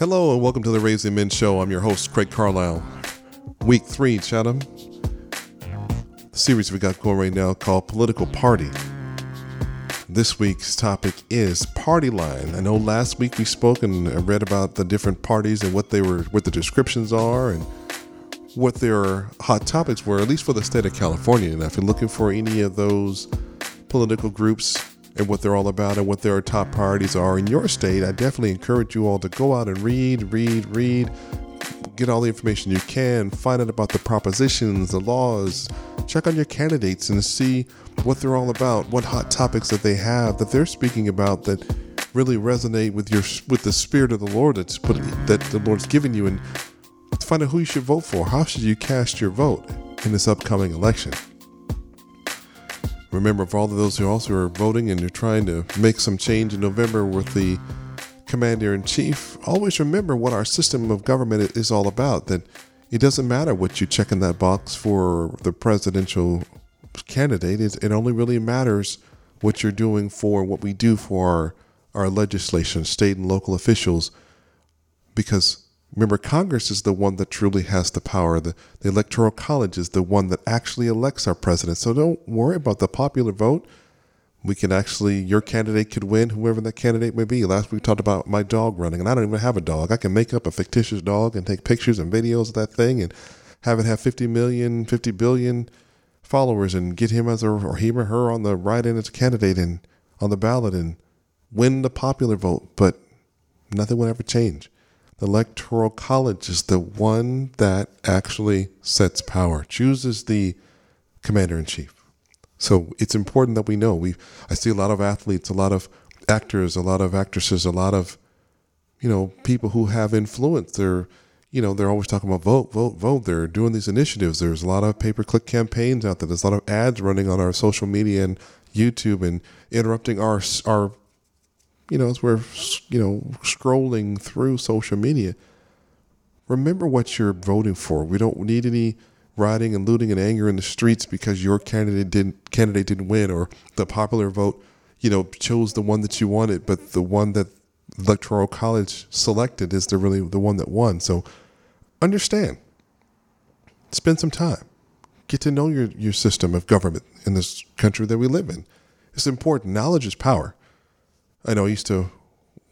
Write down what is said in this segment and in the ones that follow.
Hello and welcome to the Raising Men Show. I'm your host, Craig Carlisle. Week three, Chatham. The series we got going right now called Political Party. This week's topic is party line. I know last week we spoke and read about the different parties and what they were, what the descriptions are, and what their hot topics were, at least for the state of California. Now, if you're looking for any of those political groups and what they're all about and what their top priorities are in your state, I definitely encourage you all to go out and read, read, read, get all the information you can, find out about the propositions, the laws, check on your candidates and see what they're all about, what hot topics that they have that they're speaking about that really resonate with your with the spirit of the Lord that's put that the Lord's given you and find out who you should vote for. How should you cast your vote in this upcoming election? Remember, for all of those who also are voting and you're trying to make some change in November with the commander in chief, always remember what our system of government is all about. That it doesn't matter what you check in that box for the presidential candidate, it only really matters what you're doing for what we do for our, our legislation, state and local officials, because Remember, Congress is the one that truly has the power. The, the Electoral College is the one that actually elects our president. So don't worry about the popular vote. We can actually, your candidate could win, whoever that candidate may be. Last week we talked about my dog running, and I don't even have a dog. I can make up a fictitious dog and take pictures and videos of that thing and have it have 50 million, 50 billion followers and get him as a, or him or her on the right end as a candidate and on the ballot and win the popular vote. But nothing will ever change. The Electoral College is the one that actually sets power, chooses the commander in chief. So it's important that we know. We I see a lot of athletes, a lot of actors, a lot of actresses, a lot of you know people who have influence. They're you know they're always talking about vote, vote, vote. They're doing these initiatives. There's a lot of pay per click campaigns out there. There's a lot of ads running on our social media and YouTube and interrupting our our you know, as we're, you know, scrolling through social media, remember what you're voting for. We don't need any rioting and looting and anger in the streets because your candidate didn't candidate didn't win or the popular vote, you know, chose the one that you wanted, but the one that electoral college selected is the really the one that won. So understand. Spend some time. Get to know your, your system of government in this country that we live in. It's important. Knowledge is power. I know I used to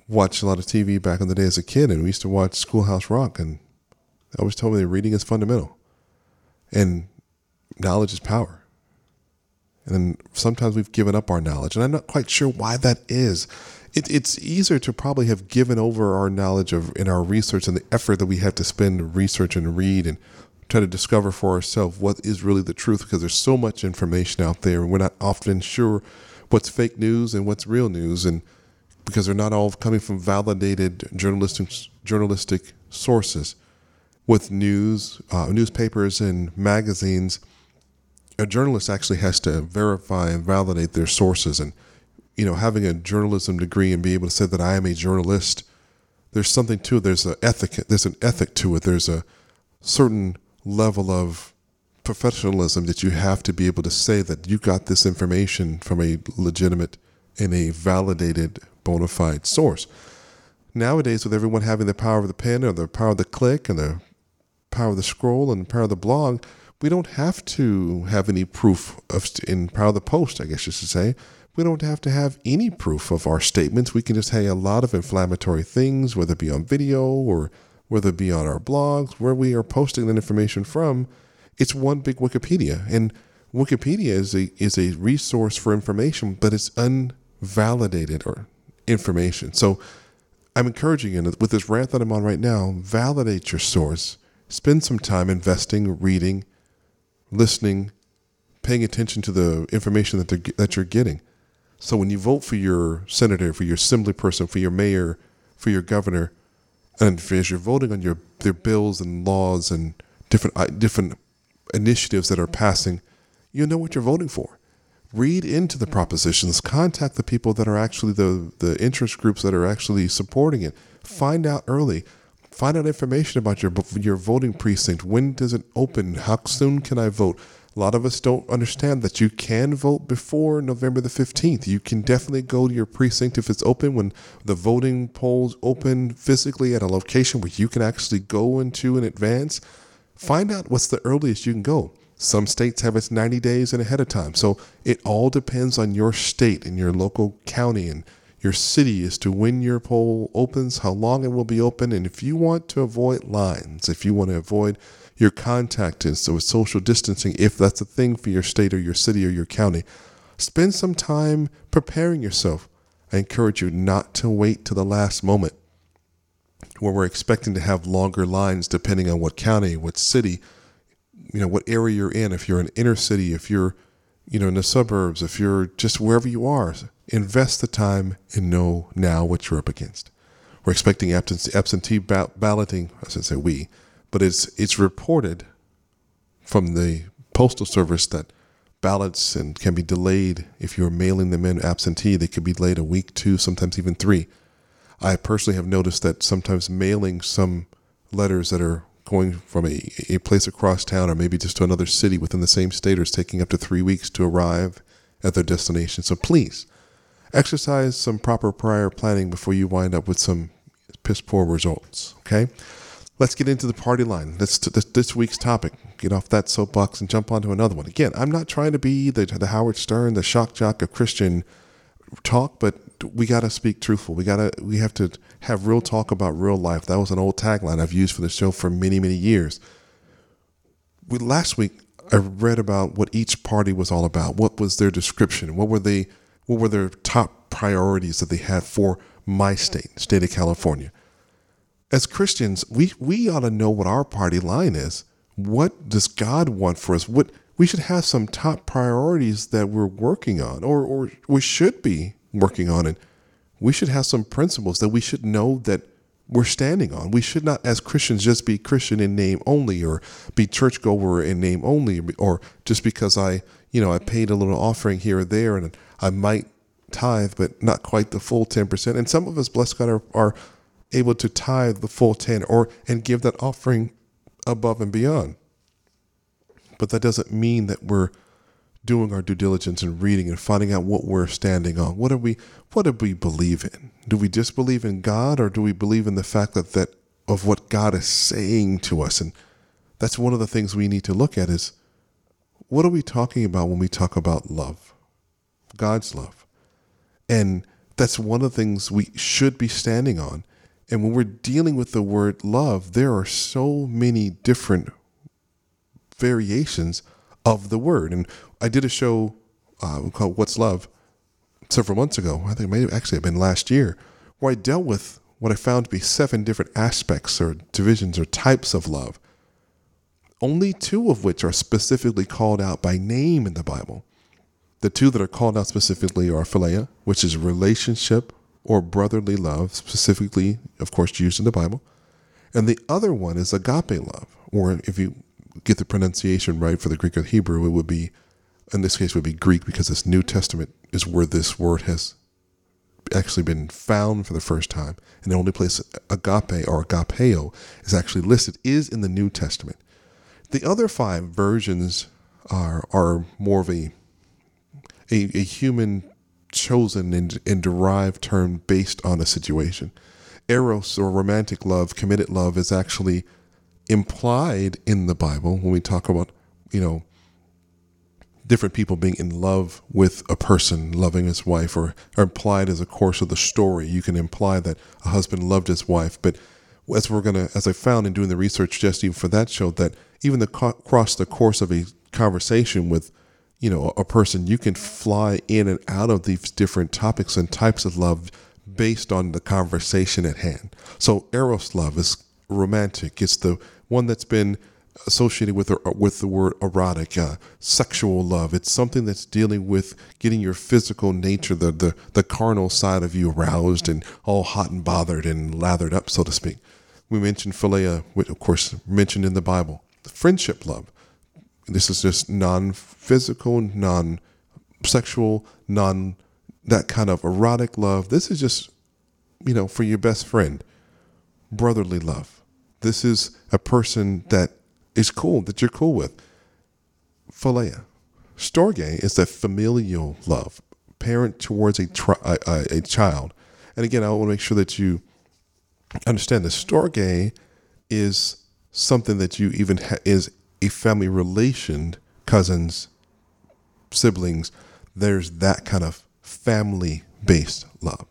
watch a lot of TV back in the day as a kid, and we used to watch Schoolhouse Rock, and I always told me that reading is fundamental, and knowledge is power. And sometimes we've given up our knowledge, and I'm not quite sure why that is. It, it's easier to probably have given over our knowledge of in our research and the effort that we have to spend research and read and try to discover for ourselves what is really the truth because there's so much information out there and we're not often sure what's fake news and what's real news and because they're not all coming from validated journalistic journalistic sources. With news, uh, newspapers, and magazines, a journalist actually has to verify and validate their sources. And you know, having a journalism degree and be able to say that I am a journalist, there's something to it. There's an ethic. There's an ethic to it. There's a certain level of professionalism that you have to be able to say that you got this information from a legitimate and a validated bona fide source. Nowadays, with everyone having the power of the pen or the power of the click and the power of the scroll and the power of the blog, we don't have to have any proof of in power of the post, I guess you should say. We don't have to have any proof of our statements. We can just say a lot of inflammatory things, whether it be on video or whether it be on our blogs, where we are posting that information from. It's one big Wikipedia, and Wikipedia is a is a resource for information, but it's unvalidated or information. So I'm encouraging you with this rant that I'm on right now, validate your source. Spend some time investing, reading, listening, paying attention to the information that, that you're getting. So when you vote for your senator, for your assembly person, for your mayor, for your governor, and as you're voting on your their bills and laws and different uh, different initiatives that are passing, you know what you're voting for read into the propositions, contact the people that are actually the, the interest groups that are actually supporting it. Find out early. Find out information about your your voting precinct. When does it open? How soon can I vote? A lot of us don't understand that you can vote before November the 15th. You can definitely go to your precinct if it's open when the voting polls open physically at a location where you can actually go into in advance. Find out what's the earliest you can go. Some states have it 90 days and ahead of time. So it all depends on your state and your local county and your city as to when your poll opens, how long it will be open, and if you want to avoid lines, if you want to avoid your contact and so social distancing, if that's a thing for your state or your city or your county, spend some time preparing yourself. I encourage you not to wait to the last moment where we're expecting to have longer lines depending on what county, what city, you know, what area you're in. If you're in inner city, if you're, you know, in the suburbs, if you're just wherever you are, invest the time and know now what you're up against. We're expecting absentee balloting. I should say we, but it's it's reported from the postal service that ballots and can be delayed if you're mailing them in absentee. They could be delayed a week, two, sometimes even three. I personally have noticed that sometimes mailing some letters that are going from a, a place across town or maybe just to another city within the same state is taking up to three weeks to arrive at their destination. So please exercise some proper prior planning before you wind up with some piss poor results. Okay? Let's get into the party line. Let's this, this week's topic. Get off that soapbox and jump onto another one. Again, I'm not trying to be the the Howard Stern, the shock jock of Christian talk, but we got to speak truthful. We got to we have to have real talk about real life. That was an old tagline I've used for the show for many many years. We, last week I read about what each party was all about. What was their description? What were they what were their top priorities that they had for my state, state of California? As Christians, we, we ought to know what our party line is. What does God want for us? What we should have some top priorities that we're working on, or, or we should be working on, and we should have some principles that we should know that we're standing on. We should not, as Christians, just be Christian in name only, or be churchgoer in name only, or just because I, you know, I paid a little offering here or there, and I might tithe, but not quite the full 10%. And some of us, bless God, are, are able to tithe the full 10 or and give that offering above and beyond. But that doesn't mean that we're doing our due diligence and reading and finding out what we're standing on. What do we what do we believe in? Do we just believe in God or do we believe in the fact that, that of what God is saying to us? And that's one of the things we need to look at is what are we talking about when we talk about love? God's love. And that's one of the things we should be standing on. And when we're dealing with the word love, there are so many different variations of the word. And I did a show uh, called What's Love several months ago. I think it may have actually been last year, where I dealt with what I found to be seven different aspects or divisions or types of love, only two of which are specifically called out by name in the Bible. The two that are called out specifically are philia, which is relationship or brotherly love, specifically, of course, used in the Bible. And the other one is agape love, or if you get the pronunciation right for the Greek or Hebrew, it would be, in this case, would be Greek because this New Testament is where this word has actually been found for the first time. And the only place agape or agapeo is actually listed is in the New Testament. The other five versions are are more of a a, a human chosen and, and derived term based on a situation. Eros or romantic love, committed love, is actually implied in the Bible when we talk about, you know, different people being in love with a person, loving his wife, or, or implied as a course of the story. You can imply that a husband loved his wife, but as we're gonna, as I found in doing the research just even for that show, that even the, across the course of a conversation with you know, a person, you can fly in and out of these different topics and types of love based on the conversation at hand. So eros love is romantic. It's the one that's been associated with with the word erotic, uh, sexual love. It's something that's dealing with getting your physical nature, the, the the carnal side of you aroused and all hot and bothered and lathered up, so to speak. We mentioned philia, which of course mentioned in the Bible. Friendship love. This is just non physical, non sexual, non that kind of erotic love. This is just, you know, for your best friend, brotherly love. This is a person that is cool, that you're cool with. philia. Storge is that familial love, parent towards a, tri- a, a, a child. And again, I want to make sure that you understand the storge is something that you even ha- is a family relation, cousins, siblings. There's that kind of family based love.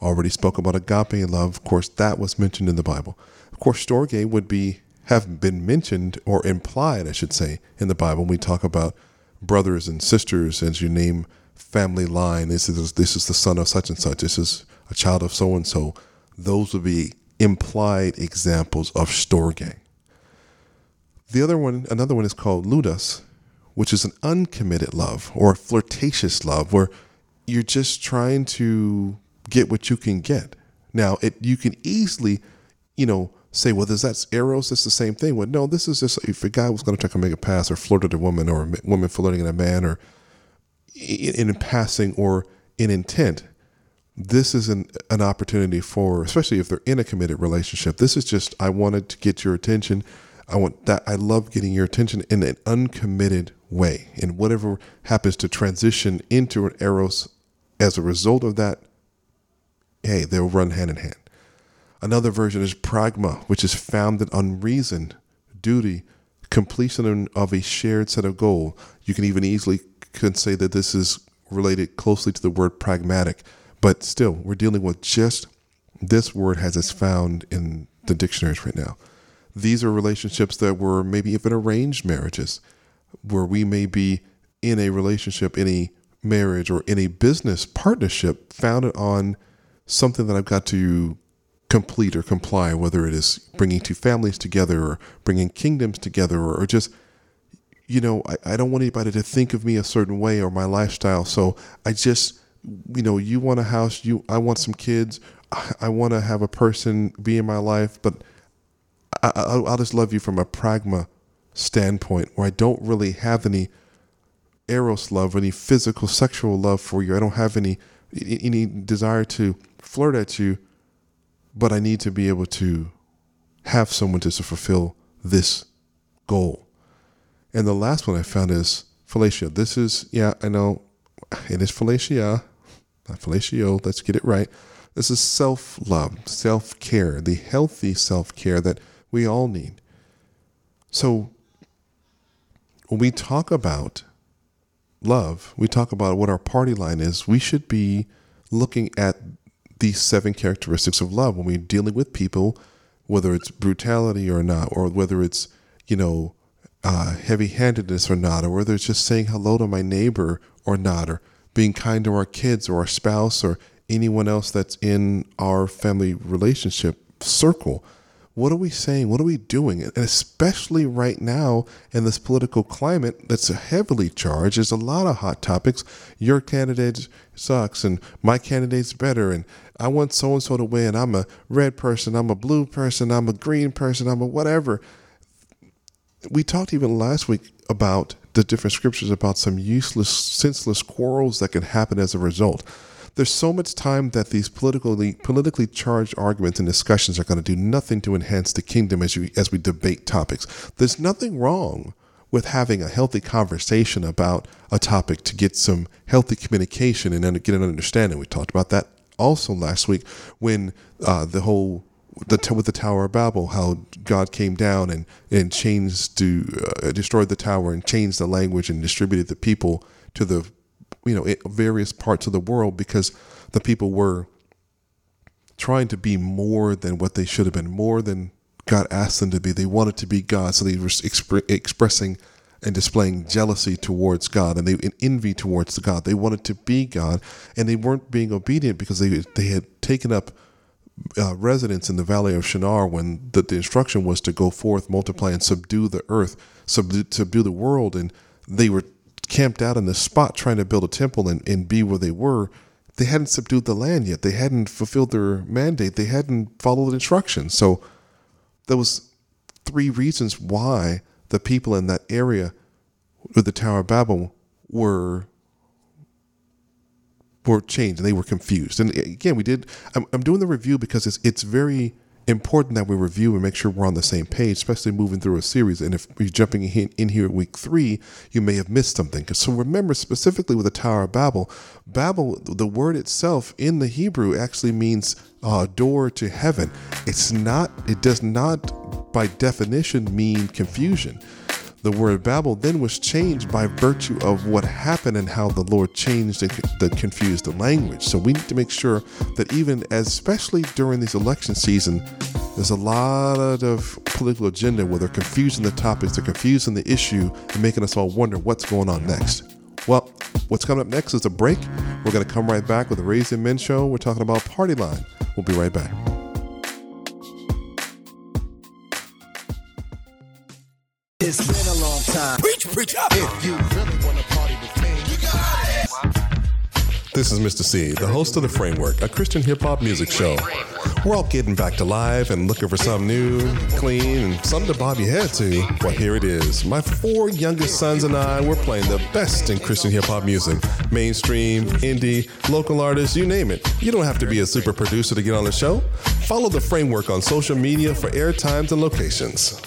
Already spoke about agape love. Of course, that was mentioned in the Bible. Of course, storge would be have been mentioned or implied, I should say, in the Bible. We talk about brothers and sisters, as you name family line. This is this is the son of such and such. This is a child of so and so. Those would be implied examples of storge. The other one, another one is called ludus, which is an uncommitted love or flirtatious love, where you're just trying to get what you can get. Now, it you can easily, you know, say, well, is that eros? It's the same thing. Well, no, this is just if a guy was going to try to make a pass or flirt with a woman or a woman flirting at a man or in, in passing or in intent, this is an, an opportunity for, especially if they're in a committed relationship. This is just, I wanted to get your attention. I want that. I love getting your attention in an uncommitted way. And whatever happens to transition into an eros as a result of that, hey, they'll run hand in hand. Another version is pragma, which is founded on reason, duty, completion of a shared set of goal. You can even easily can say that this is related closely to the word pragmatic, but still, we're dealing with just this word as it's found in the dictionaries right now. These are relationships that were maybe even arranged marriages, where we may be in a relationship, in a marriage, or in a business partnership founded on something that I've got to complete or comply, whether it is bringing two families together or bringing kingdoms together or, or just, you know, I, I don't want anybody to think of me a certain way or my lifestyle. So I just, you know, you want a house, you, I want some kids, I, I want to have a person be in my life, but I, I, I'll just love you from a pragma standpoint where I don't really have any eros love, any physical, sexual love for you. I don't have any any desire to flirt at you but I need to be able to have someone to fulfill this goal. And the last one I found is philautia. This is, yeah, I know it is philautia, not fellatio. Let's get it right. This is self love, self care, the healthy self care that we all need. So when we talk about love, we talk about what our party line is, we should be looking at these seven characteristics of love when we're dealing with people, whether it's brutality or not, or whether it's, you know, uh, heavy handedness or not, or whether it's just saying hello to my neighbor or not, or being kind to our kids or our spouse or anyone else that's in our family relationship circle. What are we saying? What are we doing? And especially right now in this political climate that's heavily charged, there's a lot of hot topics. Your candidate sucks, and my candidate's better, and I want so and so to win. I'm a red person, I'm a blue person, I'm a green person, I'm a whatever. We talked even last week about the different scriptures about some useless, senseless quarrels that can happen as a result there's so much time that these politically politically charged arguments and discussions are going to do nothing to enhance the kingdom as we as we debate topics. There's nothing wrong with having a healthy conversation about a topic to get some healthy communication and get an understanding. We talked about that also last week when uh, the whole the with the Tower of Babel, how God came down and and changed to uh, destroyed the tower and changed the language and distributed the people to the you know various parts of the world because the people were trying to be more than what they should have been, more than God asked them to be. They wanted to be God, so they were exp- expressing and displaying jealousy towards God and they envy towards God. They wanted to be God, and they weren't being obedient because they they had taken up uh, residence in the valley of Shinar when the, the instruction was to go forth, multiply, and subdue the earth, subdue, subdue the world, and they were camped out in this spot trying to build a temple and, and be where they were, they hadn't subdued the land yet. They hadn't fulfilled their mandate. They hadn't followed instructions. So there was three reasons why the people in that area with the Tower of Babel were were changed and they were confused. And again, we did. I'm, I'm doing the review because it's it's very important that we review and make sure we're on the same page, especially moving through a series. And if you're jumping in here at week three, you may have missed something. So remember, specifically with the Tower of Babel, Babel, the word itself in the Hebrew actually means uh, door to heaven. It's not, it does not by definition mean confusion. The word Babel then was changed by virtue of what happened and how the Lord changed and confused the language. So we need to make sure that even especially during this election season, there's a lot of political agenda where they're confusing the topics, they're confusing the issue, and making us all wonder what's going on next. Well, what's coming up next is a break. We're going to come right back with the Raising Men show. We're talking about Party Line. We'll be right back. It's been a long time. Preach, preach up. If you really want to party with me, you got it. This is Mr. C, the host of The Framework, a Christian hip hop music show. We're all getting back to life and looking for something new, clean, and something to bob your head to. Well, here it is. My four youngest sons and I, we're playing the best in Christian hip hop music mainstream, indie, local artists, you name it. You don't have to be a super producer to get on the show. Follow The Framework on social media for air times and locations.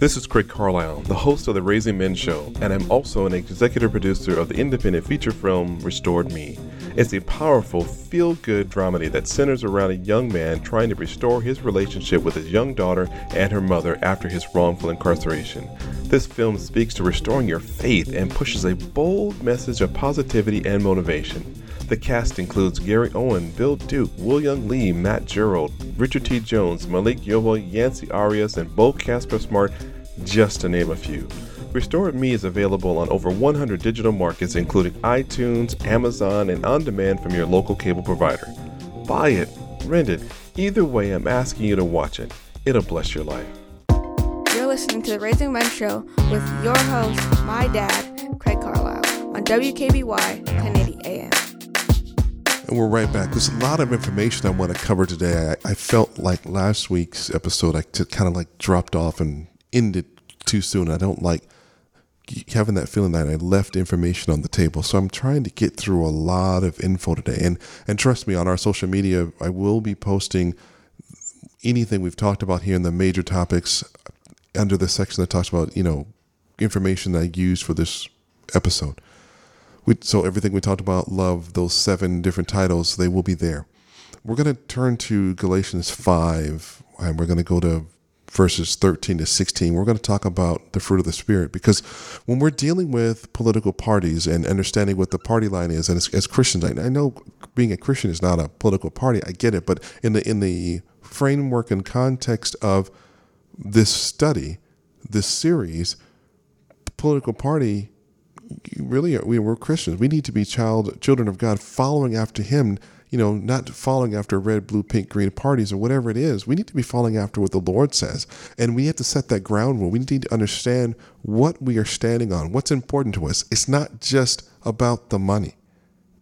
This is Craig Carlisle, the host of the Raising Men Show, and I'm also an executive producer of the independent feature film Restored Me. It's a powerful, feel good dramedy that centers around a young man trying to restore his relationship with his young daughter and her mother after his wrongful incarceration. This film speaks to restoring your faith and pushes a bold message of positivity and motivation. The cast includes Gary Owen, Bill Duke, William Lee, Matt Gerald, Richard T. Jones, Malik Yoba, Yancey Arias, and Beau Casper Smart, just to name a few. Restored Me is available on over 100 digital markets, including iTunes, Amazon, and on demand from your local cable provider. Buy it, rent it, either way, I'm asking you to watch it. It'll bless your life. You're listening to the Raising Men Show with your host, my dad, Craig Carlisle, on WKBY 1080 AM. And we're right back. There's a lot of information I want to cover today. I, I felt like last week's episode, I kind of like dropped off and ended too soon. I don't like having that feeling that I left information on the table. So I'm trying to get through a lot of info today. And and trust me, on our social media, I will be posting anything we've talked about here in the major topics under the section that talks about, you know, information that I used for this episode. We, so everything we talked about, love, those seven different titles, they will be there. We're going to turn to Galatians 5, and we're going to go to verses 13 to 16. We're going to talk about the fruit of the Spirit because when we're dealing with political parties and understanding what the party line is, and as, as Christians, I, I know being a Christian is not a political party. I get it, but in the in the framework and context of this study, this series, political party really we we're Christians. We need to be child children of God, following after Him. You know, not following after red, blue, pink, green parties or whatever it is. We need to be following after what the Lord says, and we have to set that ground rule. We need to understand what we are standing on, what's important to us. It's not just about the money.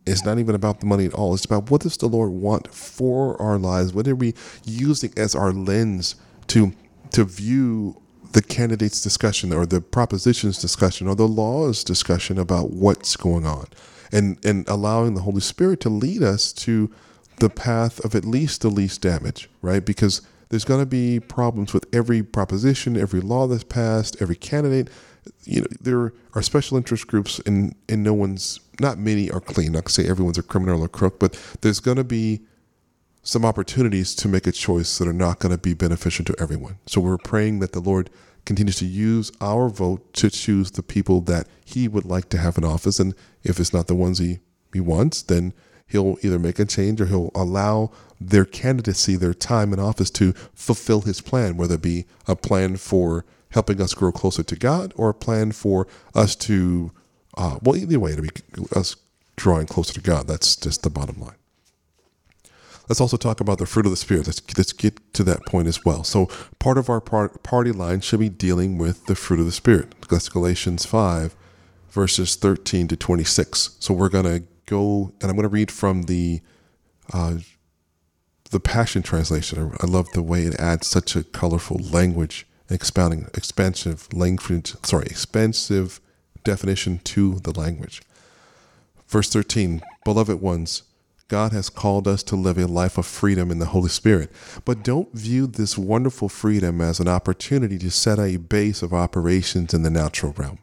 It's not even about the money at all. It's about what does the Lord want for our lives? What are we using as our lens to to view the candidates discussion or the propositions discussion or the laws discussion about what's going on and and allowing the holy spirit to lead us to the path of at least the least damage right? Because there's going to be problems with every proposition every law that's passed every candidate. You know there are special interest groups and and no one's not many are clean. Not to say everyone's a criminal or crook but there's going to be some opportunities to make a choice that are not going to be beneficial to everyone. So we're praying that the Lord continues to use our vote to choose the people that He would like to have in office. And if it's not the ones He, he wants, then He'll either make a change or He'll allow their candidacy, their time in office to fulfill His plan, whether it be a plan for helping us grow closer to God or a plan for us to, uh, well, either way, to be us drawing closer to God. That's just the bottom line. Let's also talk about the fruit of the Spirit. Let's, let's get to that point as well. So, part of our party line should be dealing with the fruit of the Spirit. That's Galatians 5, verses 13 to 26. So, we're to go, and I'm to read from the uh, the Passion Translation. I love the way it adds such a colorful language, expounding, expansive language, sorry, expansive definition to the language. Verse 13, Beloved ones, God has called us to live a life of freedom in the Holy Spirit. But don't view this wonderful freedom as an opportunity to set a base of operations in the natural realm.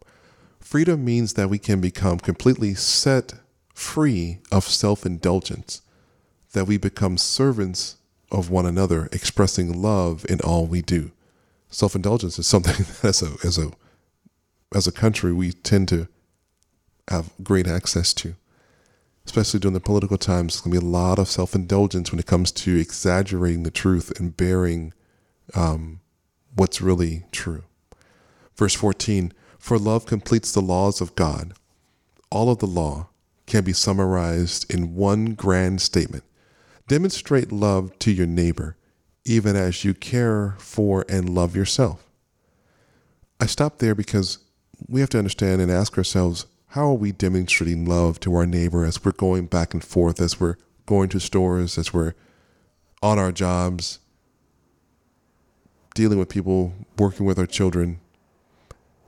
Freedom means that we can become completely set free of self indulgence, that we become servants of one another, expressing love in all we do. Self indulgence is something that as a, as, a, as a country we tend to have great access to especially during the political times, there's going to be a lot of self indulgence when it comes to exaggerating the truth and bearing um, what's really true. Verse 14 For love completes the laws of God. All of the law can be summarized in one grand statement Demonstrate love to your neighbor, even as you care for and love yourself. I stop there because we have to understand and ask ourselves how are we demonstrating love to our neighbor as we're going back and forth, as we're going to stores, as we're on our jobs, dealing with people, working with our children,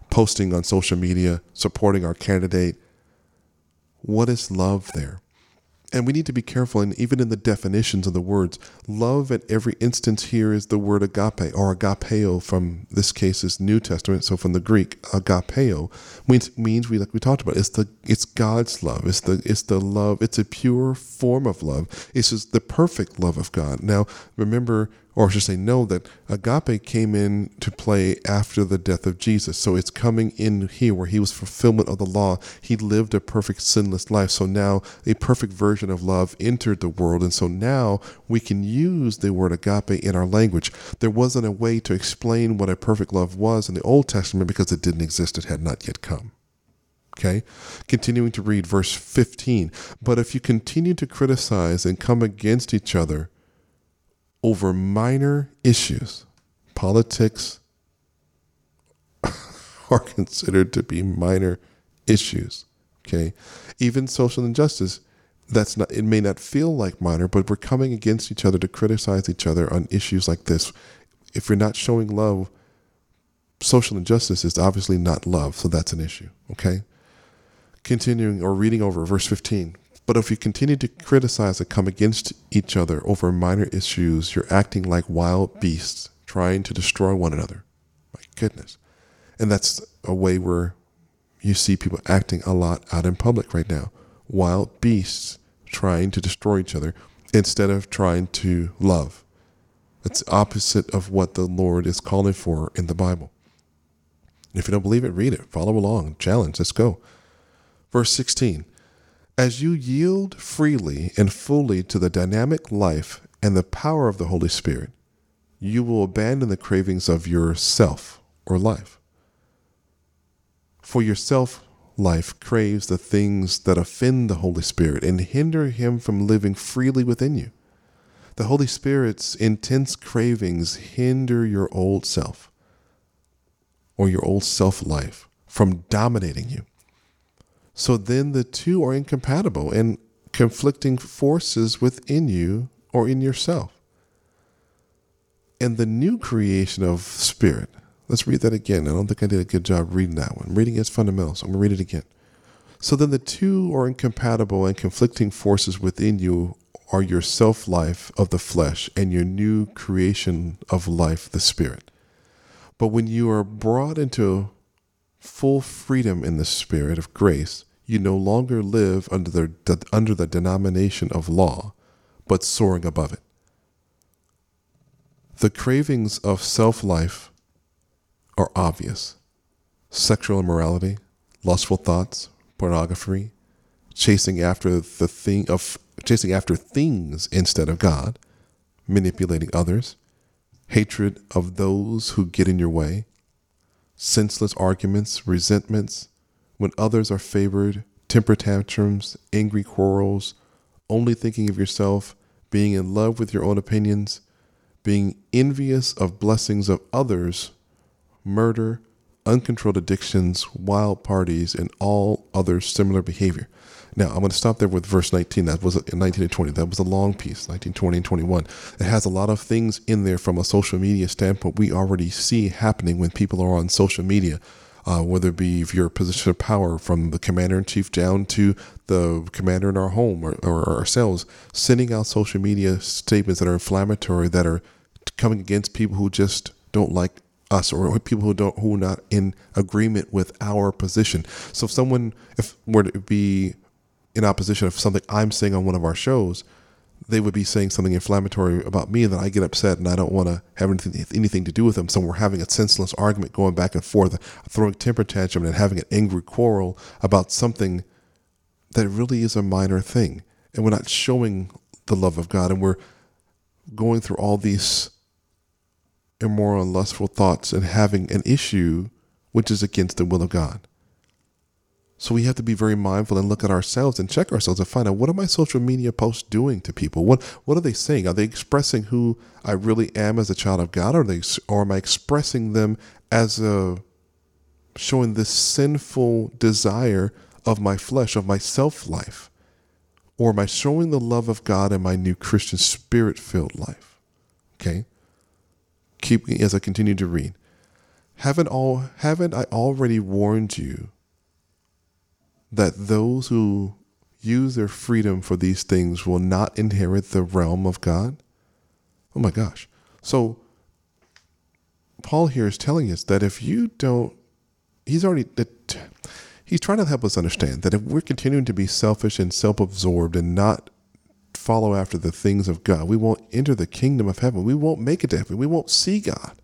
posting on social media, supporting our candidate? What is love there? And we need to be careful, and even in the definitions of the words, love at every instance here is the word agape or agapeo from this case is New Testament. So from the Greek, agapeo means means we like we talked about. It's the it's God's love. It's the it's the love. It's a pure form of love. It's just the perfect love of God. Now remember or I should say, know that agape came in to play after the death of Jesus. So it's coming in here where he was fulfillment of the law. He lived a perfect sinless life. So now a perfect version of love entered the world. And so now we can use the word agape in our language. There wasn't a way to explain what a perfect love was in the Old Testament because it didn't exist, it had not yet come. Okay, continuing to read verse 15. But if you continue to criticize and come against each other, over minor issues. Politics are considered to be minor issues. Okay. Even social injustice, that's not it may not feel like minor, but we're coming against each other to criticize each other on issues like this. If you're not showing love, social injustice is obviously not love, so that's an issue. Okay. Continuing or reading over verse 15. But if you continue to criticize and come against each other over minor issues, you're acting like wild beasts trying to destroy one another. My goodness. And that's a way where you see people acting a lot out in public right now. Wild beasts trying to destroy each other instead of trying to love. It's opposite of what the Lord is calling for in the Bible. If you don't believe it, read it. Follow along. Challenge. Let's go. Verse 16 as you yield freely and fully to the dynamic life and the power of the Holy Spirit, you will abandon the cravings of yourself or life. For yourself life craves the things that offend the Holy Spirit and hinder him from living freely within you. The Holy Spirit's intense cravings hinder your old self or your old self life from dominating you. So then the two are incompatible and conflicting forces within you or in yourself. And the new creation of spirit, let's read that again. I don't think I did a good job reading that one. Reading its fundamentals. So I'm going to read it again. So then the two are incompatible and conflicting forces within you are your self life of the flesh and your new creation of life, the spirit. But when you are brought into full freedom in the Spirit of grace, you no longer live under the, under the denomination of law, but soaring above it. The cravings of self life are obvious sexual immorality, lustful thoughts, pornography, chasing after the thing of chasing after things instead of God, manipulating others, hatred of those who get in your way, senseless arguments, resentments, when others are favored, temper tantrums, angry quarrels, only thinking of yourself, being in love with your own opinions, being envious of blessings of others, murder, uncontrolled addictions, wild parties, and all other similar behavior. Now, I'm going to stop there with verse 19. That was in 19 and 20. That was a long piece, 19, 20, and 21. It has a lot of things in there from a social media standpoint we already see happening when people are on social media. Uh, whether it be if you're a position of power from the commander in chief down to the commander in our home or, or ourselves, sending out social media statements that are inflammatory, that are coming against people who just don't like us or people who don't who are not in agreement with our position. So if someone if were to be in opposition of something I'm saying on one of our shows, they would be saying something inflammatory about me, and then I get upset and I don't want to have anything, anything to do with them. So we're having a senseless argument going back and forth, throwing temper tantrum and having an angry quarrel about something that really is a minor thing. And we're not showing the love of God, and we're going through all these immoral and lustful thoughts and having an issue which is against the will of God. So we have to be very mindful and look at ourselves and check ourselves and find out what are my social media posts doing to people? What what are they saying? Are they expressing who I really am as a child of God, or they or am I expressing them as a showing this sinful desire of my flesh, of my self life? Or am I showing the love of God in my new Christian spirit filled life? Okay. Keep as I continue to read. Haven't all haven't I already warned you? That those who use their freedom for these things will not inherit the realm of God? Oh my gosh. So, Paul here is telling us that if you don't, he's already, that he's trying to help us understand that if we're continuing to be selfish and self absorbed and not follow after the things of God, we won't enter the kingdom of heaven. We won't make it to heaven. We won't see God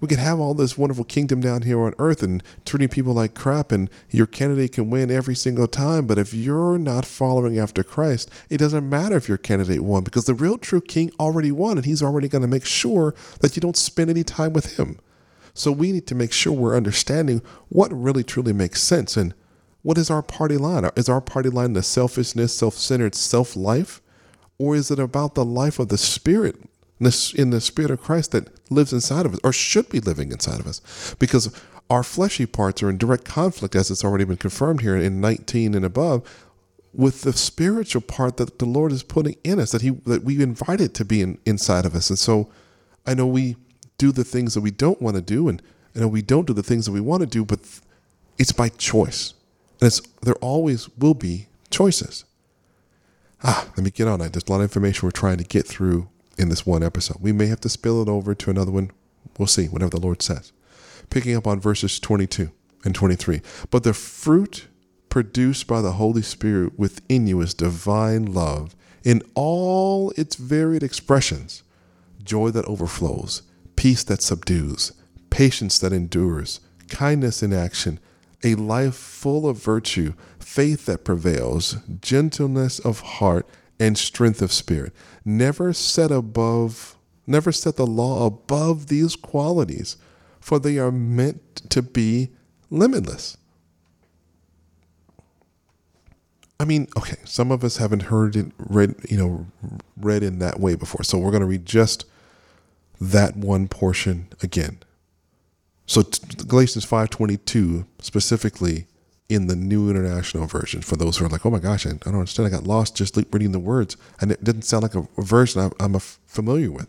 we could have all this wonderful kingdom down here on earth and treating people like crap and your candidate can win every single time. But if you're not following after christ it doesn't matter if your candidate won because the real true king already won and he's already going to make sure that you don't spend any time with him. So we need to make sure we're understanding what really truly makes sense and what is our party line? Is our party line the selfishness self-centered self-life? Or is it about the life of the spirit in the Spirit of Christ that lives inside of us, or should be living inside of us, because our fleshy parts are in direct conflict, as it's already been confirmed here in 19 and above, with the spiritual part that the Lord is putting in us, that He that we invited to be in, inside of us. And so, I know we do the things that we don't want to do, and I know we don't do the things that we want to do, but it's by choice, and it's there always will be choices. Ah, let me get on. There's a lot of information we're trying to get through in this one episode. We may have to spill it over to another one. We'll see, whatever the Lord says. Picking up on verses 22 and 23. But the fruit produced by the Holy Spirit within you is divine love in all its varied expressions joy that overflows, peace that subdues, patience that endures, kindness in action, a life full of virtue, faith that prevails, gentleness of heart, and strength of spirit. Never set above, never set the law above these qualities, for they are meant to be limitless. I mean, okay, some of us haven't heard it read, you know, read in that way before. So we're going to read just that one portion again. So Galatians 5:22 specifically in the New International Version for those who are like, oh my gosh, I, don't understand. I got lost just reading the words, and it didn't sound like a, version I'm, I'm familiar with.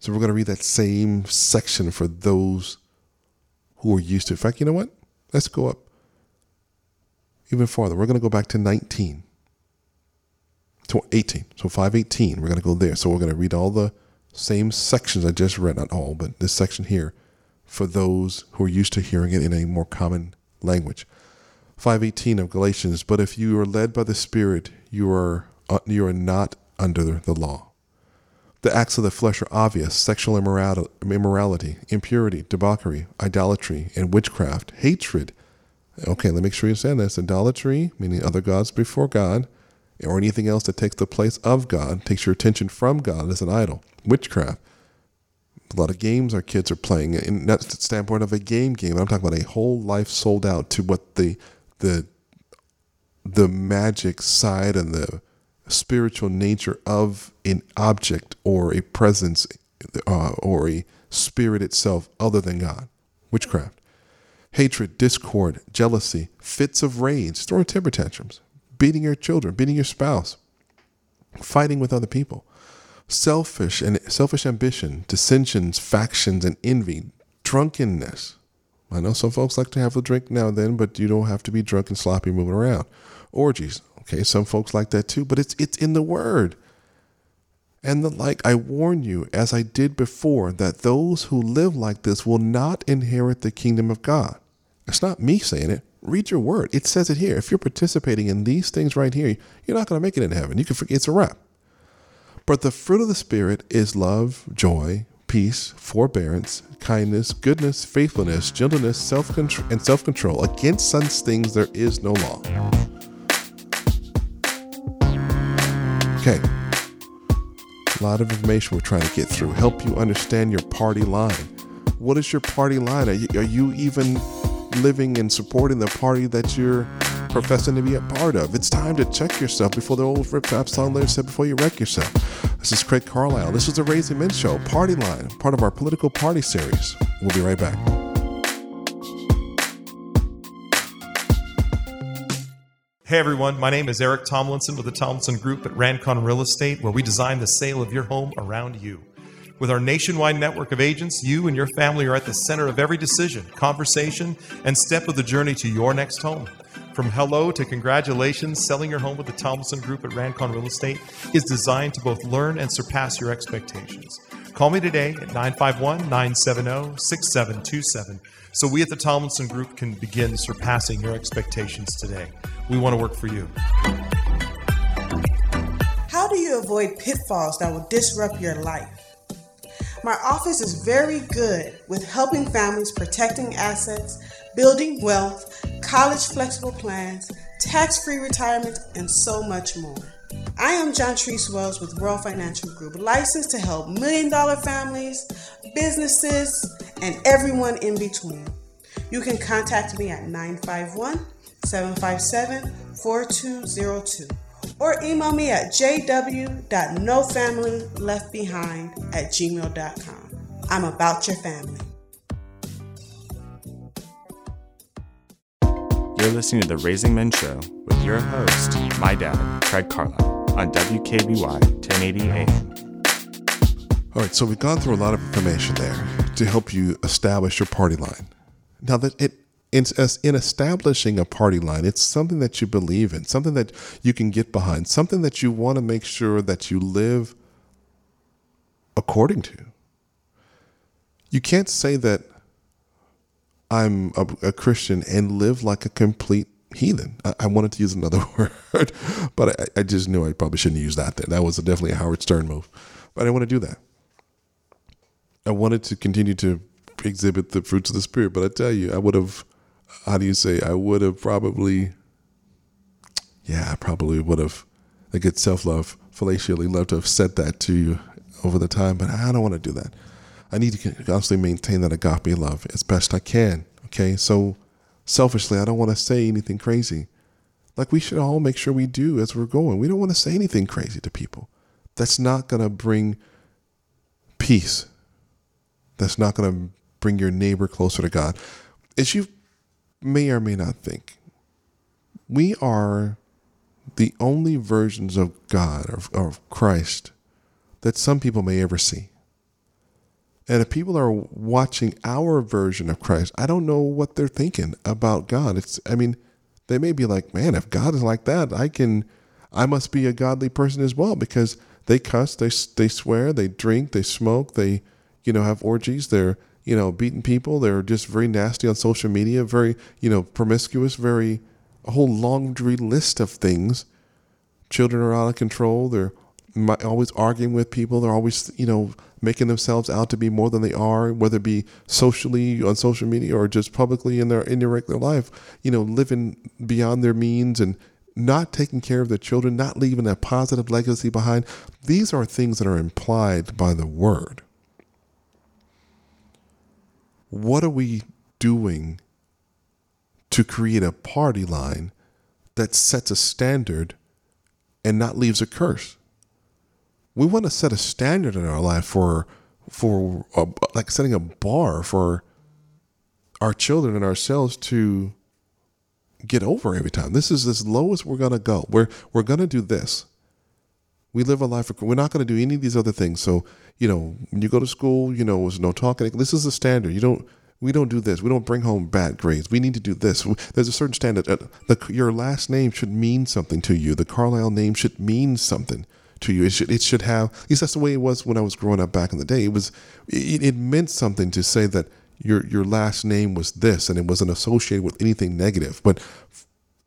So we're going to read that same section for those who are used to. It. In fact, you know what? Let's go up even farther. We're going to go back to 19, to 18. So 518, we're going to go there. So we're going to read all the same sections I just read, not all, but this section here for those who are used to hearing it in a more common language. 5:18 of Galatians, but if you are led by the Spirit, you are uh, you are not under the law. The acts of the flesh are obvious: sexual immorality, impurity, debauchery, idolatry, and witchcraft, hatred. Okay, let me make sure you understand this: idolatry, meaning other gods before God, or anything else that takes the place of God, takes your attention from God as an idol. Witchcraft. A lot of games our kids are playing, and that's the standpoint of a game game. I'm talking about a whole life sold out to what the the the magic side and the spiritual nature of an object or a presence uh, or a spirit itself other than God. Witchcraft. Hatred, discord, jealousy, fits of rage, throwing temper tantrums, beating your children, beating your spouse, fighting with other people, selfish and selfish ambition, dissensions, factions, and envy, drunkenness, I know some folks like to have a drink now and then, but you don't have to be drunk and sloppy moving around. Orgies, okay, some folks like that too, but it's it's in the word. And the like, I warn you, as I did before, that those who live like this will not inherit the kingdom of God. It's not me saying it. Read your word. It says it here. If you're participating in these things right here, you're not going to make it in heaven. You can forget it's a wrap. But the fruit of the Spirit is love, joy, peace, forbearance, kindness, goodness, faithfulness, gentleness, self control, and self control. Against such things there is no law. Okay. A lot of information we're trying to get through. Help you understand your party line. What is your party line? Are you, are you even living and supporting the party that you're professing to be a part of. It's time to check yourself before the old Rip Rap song lyrics said before you wreck yourself. This is Craig Carlisle. This is the Raising Men Show, Party Line, part of our political party series. We'll be right back. Hey everyone, my name is Eric Tomlinson with the Tomlinson Group at Rancon Real Estate, where we design the sale of your home around you. With our nationwide network of agents, you and your family are at the center of every decision, conversation, and step of the journey to your next home. From hello to congratulations, selling your home with the Tomlinson Group at Rancon Real Estate is designed to both learn and surpass your expectations. Call me today at 951 970 6727 so we at the Tomlinson Group can begin surpassing your expectations today. We want to work for you. How do you avoid pitfalls that will disrupt your life? My office is very good with helping families protecting assets, building wealth, college flexible plans, tax free retirement, and so much more. I am John Treese Wells with World Financial Group, licensed to help million dollar families, businesses, and everyone in between. You can contact me at 951 757 4202 or email me at jw.nofamilyleftbehind at gmail.com. I'm about your family. You're listening to The Raising Men Show with your host, my dad, Craig Carlisle, on WKBY 1080 AM. All right, so we've gone through a lot of information there to help you establish your party line. Now that it in, in establishing a party line, it's something that you believe in, something that you can get behind, something that you want to make sure that you live according to. You can't say that I'm a, a Christian and live like a complete heathen. I, I, wanted to use another word, but I, I, just knew I probably shouldn't use that. There, that was definitely a Howard Stern move, but I didn't want to do that. I wanted to continue to exhibit the fruits of the spirit, but I tell you, I would have how do you say? I would have probably, yeah, I probably would have, a good self love, fallaciously love to have said that to you over the time, but I don't want to do that. I need to constantly maintain that agape love as best I can. Okay, so selfishly, I don't want to say anything crazy. Like we should all make sure we do as we're going. We don't want to say anything crazy to people. That's not going to bring peace. That's not going to bring your neighbor closer to God. As you may or may not think. We are the only versions of God or of Christ that some people may ever see. And if people are watching our version of Christ, I don't know what they're thinking about God. It's I mean, they may be like, "Man, if God is like that, I can I must be a godly person as well because they cuss, they they swear, they drink, they smoke, they you know have orgies, they're you know, beating people. They're just very nasty on social media, very, you know, promiscuous, very, a whole laundry list of things. Children are out of control. They're always arguing with people. They're always, you know, making themselves out to be more than they are, whether it be socially on social media or just publicly in their in their regular life. You know, living beyond their means and not taking care of their children, not leaving a positive legacy behind. These are things that are implied by the word what are we doing to create a party line that sets a standard and not leaves a curse? We want to set a standard in our life for for a, like setting a bar for our children and ourselves to get over every time. This is as low as we're gonna go. We're we're gonna do this. We live a life. Of, we're not to do any of these other things. So you know, when you go to school, you know, there's no talking. This is the standard. You don't. We don't do this. We don't bring home bad grades. We need to do this. There's a certain standard. Uh, the, your last name should mean something to you. The Carlisle name should mean something to you. It should it should have. At least that's the way it was when I was growing up back in the day. It was it, it meant something to say that your your last name was this and it wasn't associated with anything negative. But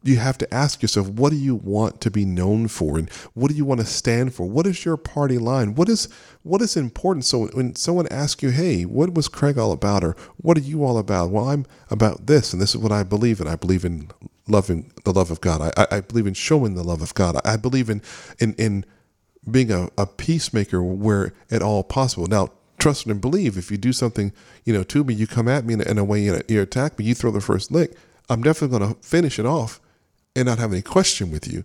you have to ask yourself, what do you want to be known for, and what do you want to stand for? What is your party line? What is what is important? So when someone asks you, "Hey, what was Craig all about?" or "What are you all about?" Well, I'm about this, and this is what I believe in. I believe in loving the love of God. I, I believe in showing the love of God. I believe in in in being a, a peacemaker where at all possible. Now, trust and believe. If you do something, you know, to me, you come at me in a, in a way, you, you attack me, you throw the first lick. I'm definitely going to finish it off and not have any question with you.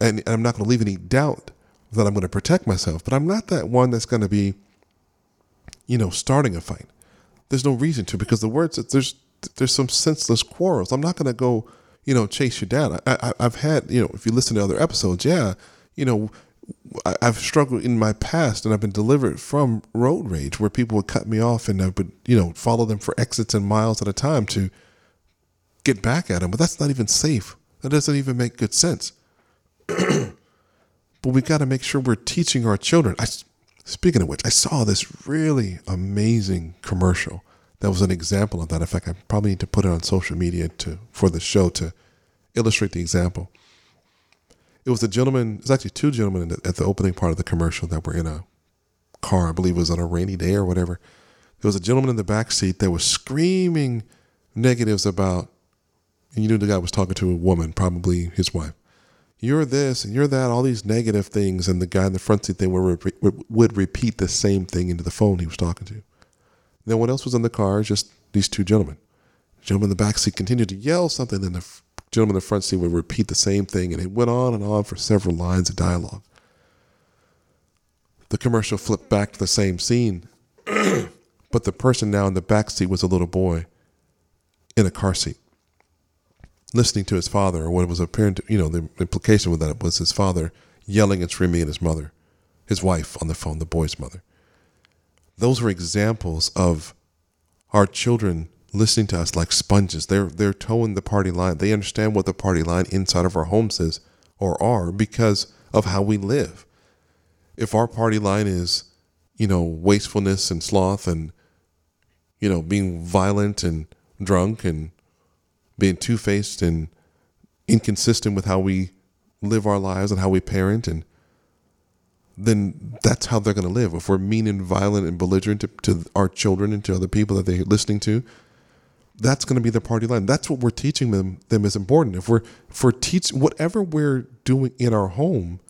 And, and I'm not going to leave any doubt that I'm going to protect myself. But I'm not that one that's going to be, you know, starting a fight. There's no reason to because the words that there's there's some senseless quarrels. I'm not going to go, you know, chase you down. I, I, I've had, you know, if you listen to other episodes, yeah, you know, I've struggled in my past and I've been delivered from road rage where people would cut me off and I would, you know, follow them for exits and miles at a time to get back at them. But that's not even safe. That doesn't even make good sense. but we got to make sure we're teaching our children. I, speaking of which, I saw this really amazing commercial that was an example of that. In fact, I probably need to put it on social media to for the show to illustrate the example. It was a gentleman. It's actually two gentlemen at the opening part of the commercial that were in a car. I believe it was on a rainy day or whatever. There was a gentleman in the back seat that was screaming negatives about and you knew the guy was talking to a woman, probably his wife. You're this and you're that, all these negative things, and the guy in the front seat they would, would repeat the same thing into the phone he was talking to. Then what else was in the car? Just these two gentlemen. The gentleman in the back seat continued to yell something, then the gentleman in the front seat would repeat the same thing, and it went on and on for several lines of dialogue. The commercial flipped back to the same scene, but the person now in the back seat was a little boy in a car seat listening to his father, or what was apparent, you know, the implication with that was his father yelling and screaming at his mother, his wife on the phone, the boy's mother. Those were examples of our children listening to us like sponges. They're they're toeing the party line. They understand what the party line inside of our homes is or are because of how we live. If our party line is, you know, wastefulness and sloth and you know, being violent and drunk and being two faced and inconsistent with how we live our lives and how we parent and then that's how they're going to live. If we're mean and violent and belligerent to, to, our children and to other people that they're listening to, that's going to be the party line. That's what we're teaching them. Them is important. If we're for teach whatever we're doing in our home,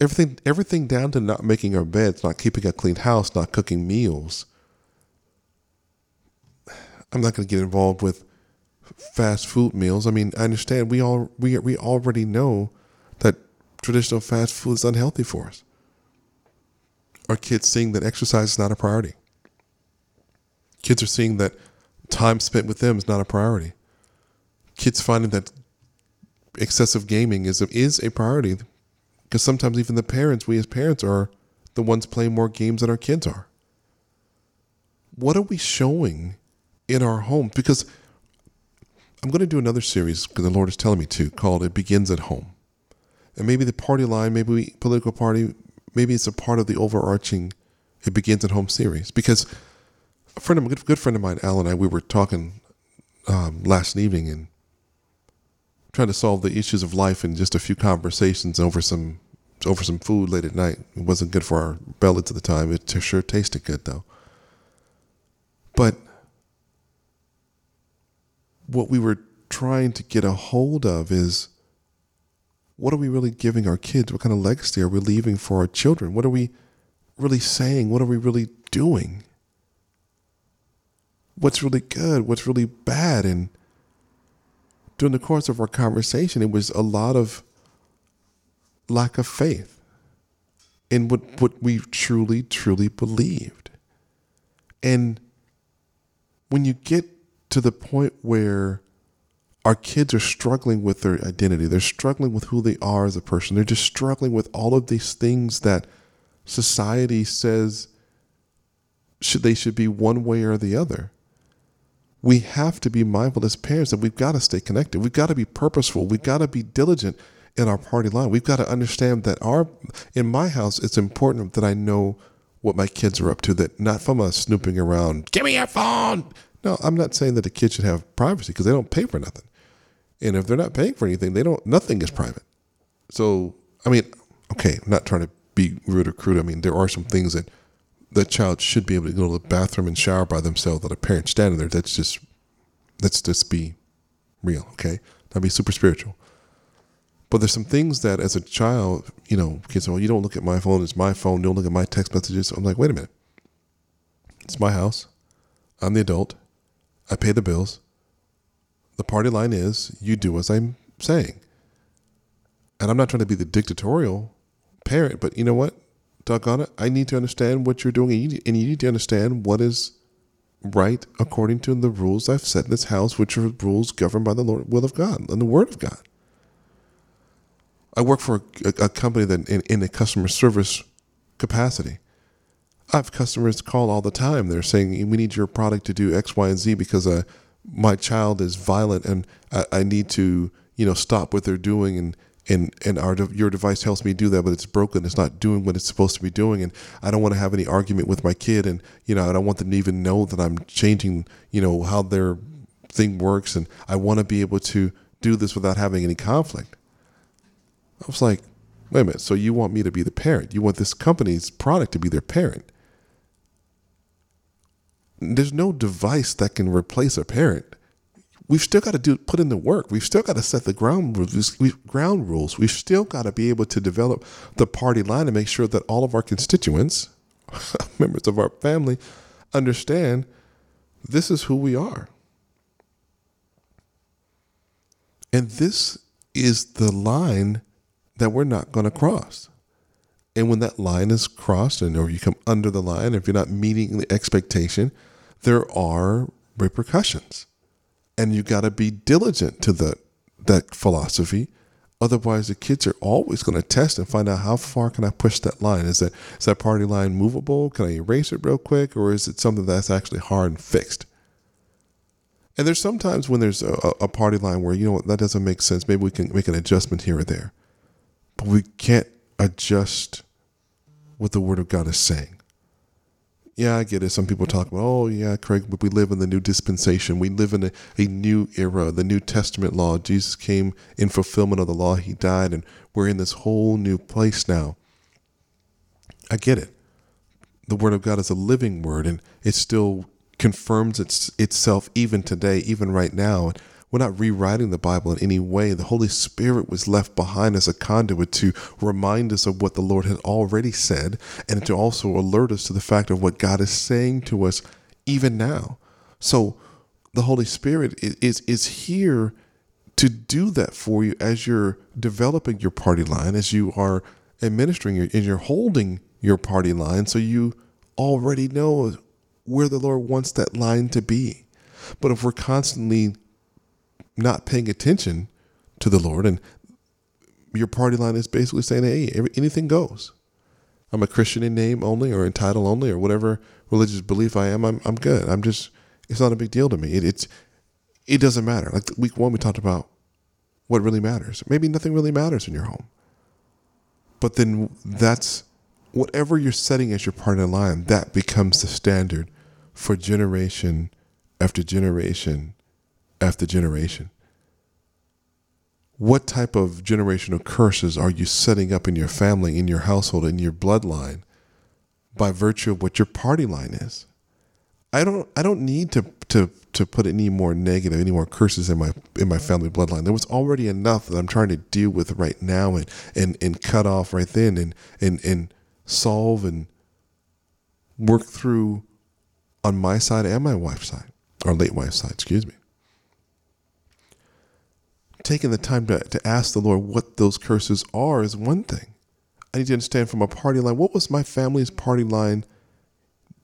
everything everything down to not making our beds, not keeping a clean house, not cooking meals. I'm not going to get involved with fast food meals. I mean, I understand we all we we already know that traditional fast food is unhealthy for us. Our kids seeing that exercise is not a priority. Kids are seeing that time spent with them is not a priority. Kids finding that excessive gaming is a, is a priority because sometimes even the parents, we as parents, are the ones playing more games than our kids are. What are we showing in our home? Because I'm going to do another series because the Lord is telling me to called "It Begins at Home," and maybe the party line, maybe we, political party, maybe it's a part of the overarching "It Begins at Home" series. Because a friend of a good, good friend of mine, Al and I, we were talking um, last evening and trying to solve the issues of life in just a few conversations over some over some food late at night. It wasn't good for our bellies at the time. It sure tasted good though. But what we were trying to get a hold of is what are we really giving our kids? What kind of legacy are we leaving for our children? What are we really saying? What are we really doing? What's really good? What's really bad? And during the course of our conversation, it was a lot of lack of faith in what, what we truly, truly believed. And when you get to the point where our kids are struggling with their identity. They're struggling with who they are as a person. They're just struggling with all of these things that society says should they should be one way or the other. We have to be mindful as parents that we've got to stay connected. We've got to be purposeful. We've got to be diligent in our party line. We've got to understand that our in my house it's important that I know what my kids are up to. That not from us uh, snooping around. Give me your phone. No, I'm not saying that the kids should have privacy because they don't pay for nothing. And if they're not paying for anything, they don't. Nothing is private. So I mean, okay, I'm not trying to be rude or crude. I mean, there are some things that the child should be able to go to the bathroom and shower by themselves without a parent standing there. That's just let's just be real, okay? Not be super spiritual. But there's some things that as a child, you know, kids say, well, you don't look at my phone, it's my phone, you don't look at my text messages. I'm like, wait a minute. It's my house. I'm the adult. I pay the bills. The party line is you do as I'm saying. And I'm not trying to be the dictatorial parent, but you know what? Doggone it. I need to understand what you're doing, and you, need, to understand what is right according to the rules I've set in this house, which are rules governed by the Lord, will of God and the Word of God. I work for a, a company that in, in a customer service capacity. I have customers call all the time. They're saying we need your product to do X, Y, and Z because uh, my child is violent and I, I need to you know stop what they're doing and and and our your device helps me do that, but it's broken. It's not doing what it's supposed to be doing, and I don't want to have any argument with my kid, and you know I don't want them to even know that I'm changing, you know, how their thing works, and I want to be able to do this without having any conflict. I was like, wait a minute. So you want me to be the parent? You want this company's product to be their parent? There's no device that can replace a parent we've still got to do put in the work. We've still got to set the ground rules. Ground rules. We've still got to be able to develop the party line and make sure that all of our constituents, members of our family, understand this is who we are. And this is the line that we're not going to cross. And when that line is crossed, and or you come under the line, if you're not meeting the expectation, there are repercussions and you got to be diligent to the that philosophy. Otherwise the kids are always going to test and find out how far can i push that line. Is that is that party line movable? Can i erase it real quick? Or is it something that's actually hard and fixed? And there's sometimes when there's a, a party line where you know what that doesn't make sense. Maybe we can make an adjustment here or there. But we can't adjust what the word of god is saying yeah, I get it. Some people talk about, oh, yeah, Craig, but we live in the new dispensation. We live in a, a new era, the New Testament law. Jesus came in fulfillment of the law. He died, and we're in this whole new place now. I get it. The Word of God is a living Word, and it still confirms its, itself even today, even right now. We're not rewriting the Bible in any way. The Holy Spirit was left behind as a conduit to remind us of what the Lord had already said and to also alert us to the fact of what God is saying to us even now. So the Holy Spirit is, is here to do that for you as you're developing your party line, as you are administering your, and you're holding your party line. So you already know where the Lord wants that line to be. But if we're constantly not paying attention to the Lord, and your party line is basically saying, "Hey, every, anything goes." I'm a Christian in name only, or in title only, or whatever religious belief I am. I'm I'm good. I'm just. It's not a big deal to me. It, it's it doesn't matter. Like week one, we talked about what really matters. Maybe nothing really matters in your home, but then that's whatever you're setting as your party line. That becomes the standard for generation after generation after generation. What type of generational curses are you setting up in your family, in your household, in your bloodline by virtue of what your party line is? I don't I don't need to to to put any more negative, any more curses in my in my family bloodline. There was already enough that I'm trying to deal with right now and and, and cut off right then and and and solve and work through on my side and my wife's side, or late wife's side, excuse me taking the time to, to ask the Lord what those curses are is one thing. I need to understand from a party line what was my family's party line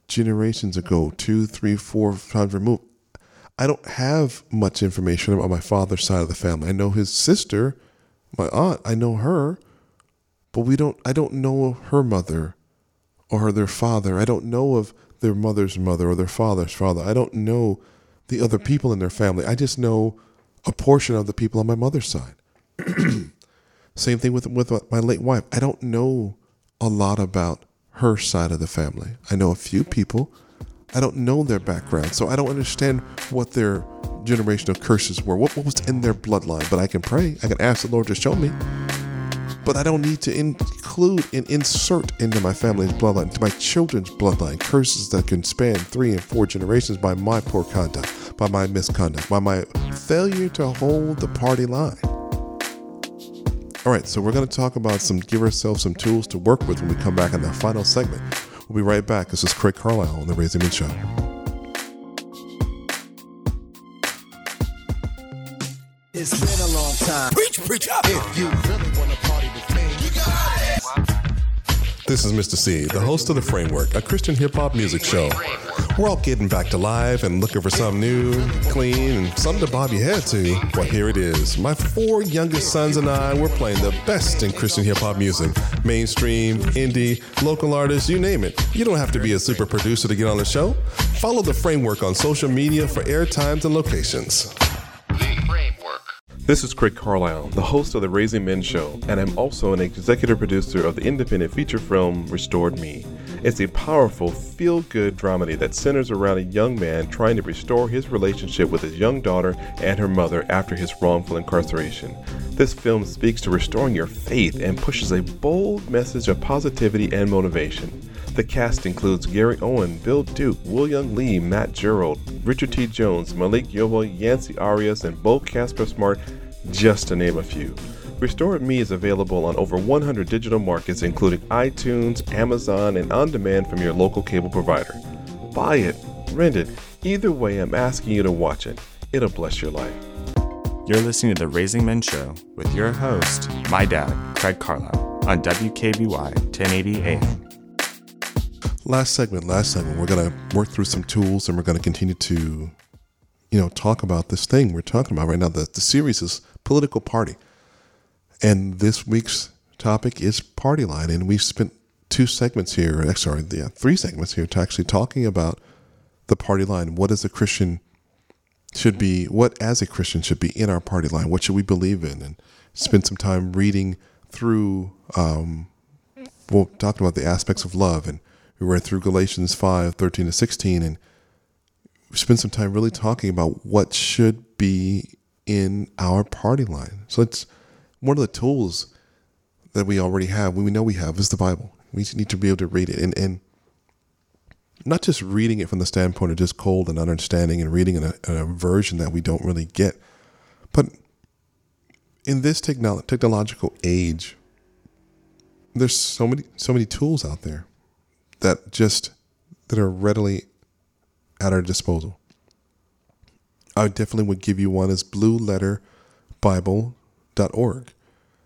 generations ago, two, three, four times removed. I don't have much information about my father's side of the family. I know his sister, my aunt, I know her, but we don't I don't know her mother or their father. I don't know of their mother's mother or their father's father. I don't know the other people in their family. I just know a portion of the people on my mother's side. Same thing with with my late wife. I don't know a lot about her side of the family. I know a few people. I don't know their background, so I don't understand what their generational curses were, what, what was in their bloodline. But I can pray. I can ask the Lord to show me. But I don't need to include and insert into my family's bloodline, to my children's bloodline, curses that can span three and four generations by my poor conduct, by my misconduct, by my failure to hold the party line. All right, so we're going to talk about some, give ourselves some tools to work with when we come back in the final segment. We'll be right back. This is Craig Carlisle on The Raising Men Show. It's been a long time. Preach, preach up. If you really want to This is Mr. C, the host of The Framework, a Christian hip hop music show. We're all getting back to live and looking for something new, clean, and something to bob your head to. Well, here it is. My four youngest sons and I, we're playing the best in Christian hip hop music mainstream, indie, local artists, you name it. You don't have to be a super producer to get on the show. Follow The Framework on social media for air times and locations. This is Craig Carlisle, the host of the Raising Men Show, and I'm also an executive producer of the independent feature film Restored Me. It's a powerful, feel good dramedy that centers around a young man trying to restore his relationship with his young daughter and her mother after his wrongful incarceration. This film speaks to restoring your faith and pushes a bold message of positivity and motivation. The cast includes Gary Owen, Bill Duke, William Lee, Matt Gerald, Richard T. Jones, Malik Yoba, Yancey Arias, and Beau Casper Smart, just to name a few. Restored Me is available on over 100 digital markets, including iTunes, Amazon, and on demand from your local cable provider. Buy it, rent it, either way, I'm asking you to watch it. It'll bless your life. You're listening to The Raising Men Show with your host, my dad, Craig Carlisle, on WKBY 1080 AM. Last segment, last segment, we're going to work through some tools and we're going to continue to, you know, talk about this thing we're talking about right now. The, the series is Political Party. And this week's topic is Party Line. And we've spent two segments here, uh, sorry, yeah, three segments here to actually talking about the party line. What is a Christian should be, what as a Christian should be in our party line? What should we believe in? And spend some time reading through, um, well, talking about the aspects of love. And we read through Galatians 5 13 to 16. And we spent some time really talking about what should be in our party line. So it's one of the tools that we already have, we know we have, is the Bible. We need to be able to read it and, and not just reading it from the standpoint of just cold and understanding and reading in a, in a version that we don't really get, but in this technolo- technological age, there's so many so many tools out there that just that are readily at our disposal. I definitely would give you one as blueletterbible.org.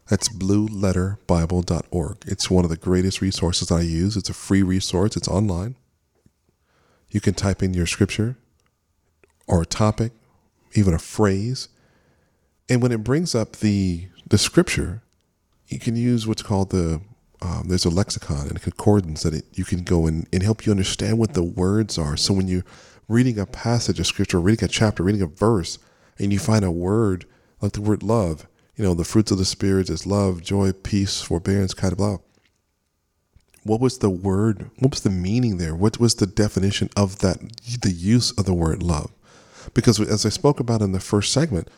That's blueletterbible.org. It's one of the greatest resources I use. It's a free resource, it's online. You can type in your scripture or a topic, even a phrase. And when it brings up the the scripture, you can use what's called the um, there's a lexicon and a concordance that it, you can go and, and help you understand what the words are. So when you're reading a passage of scripture, reading a chapter, reading a verse, and you find a word like the word love, you know, the fruits of the spirit is love, joy, peace, forbearance, kind of love. What was the word? What was the meaning there? What was the definition of that, the use of the word love? Because as I spoke about in the first segment,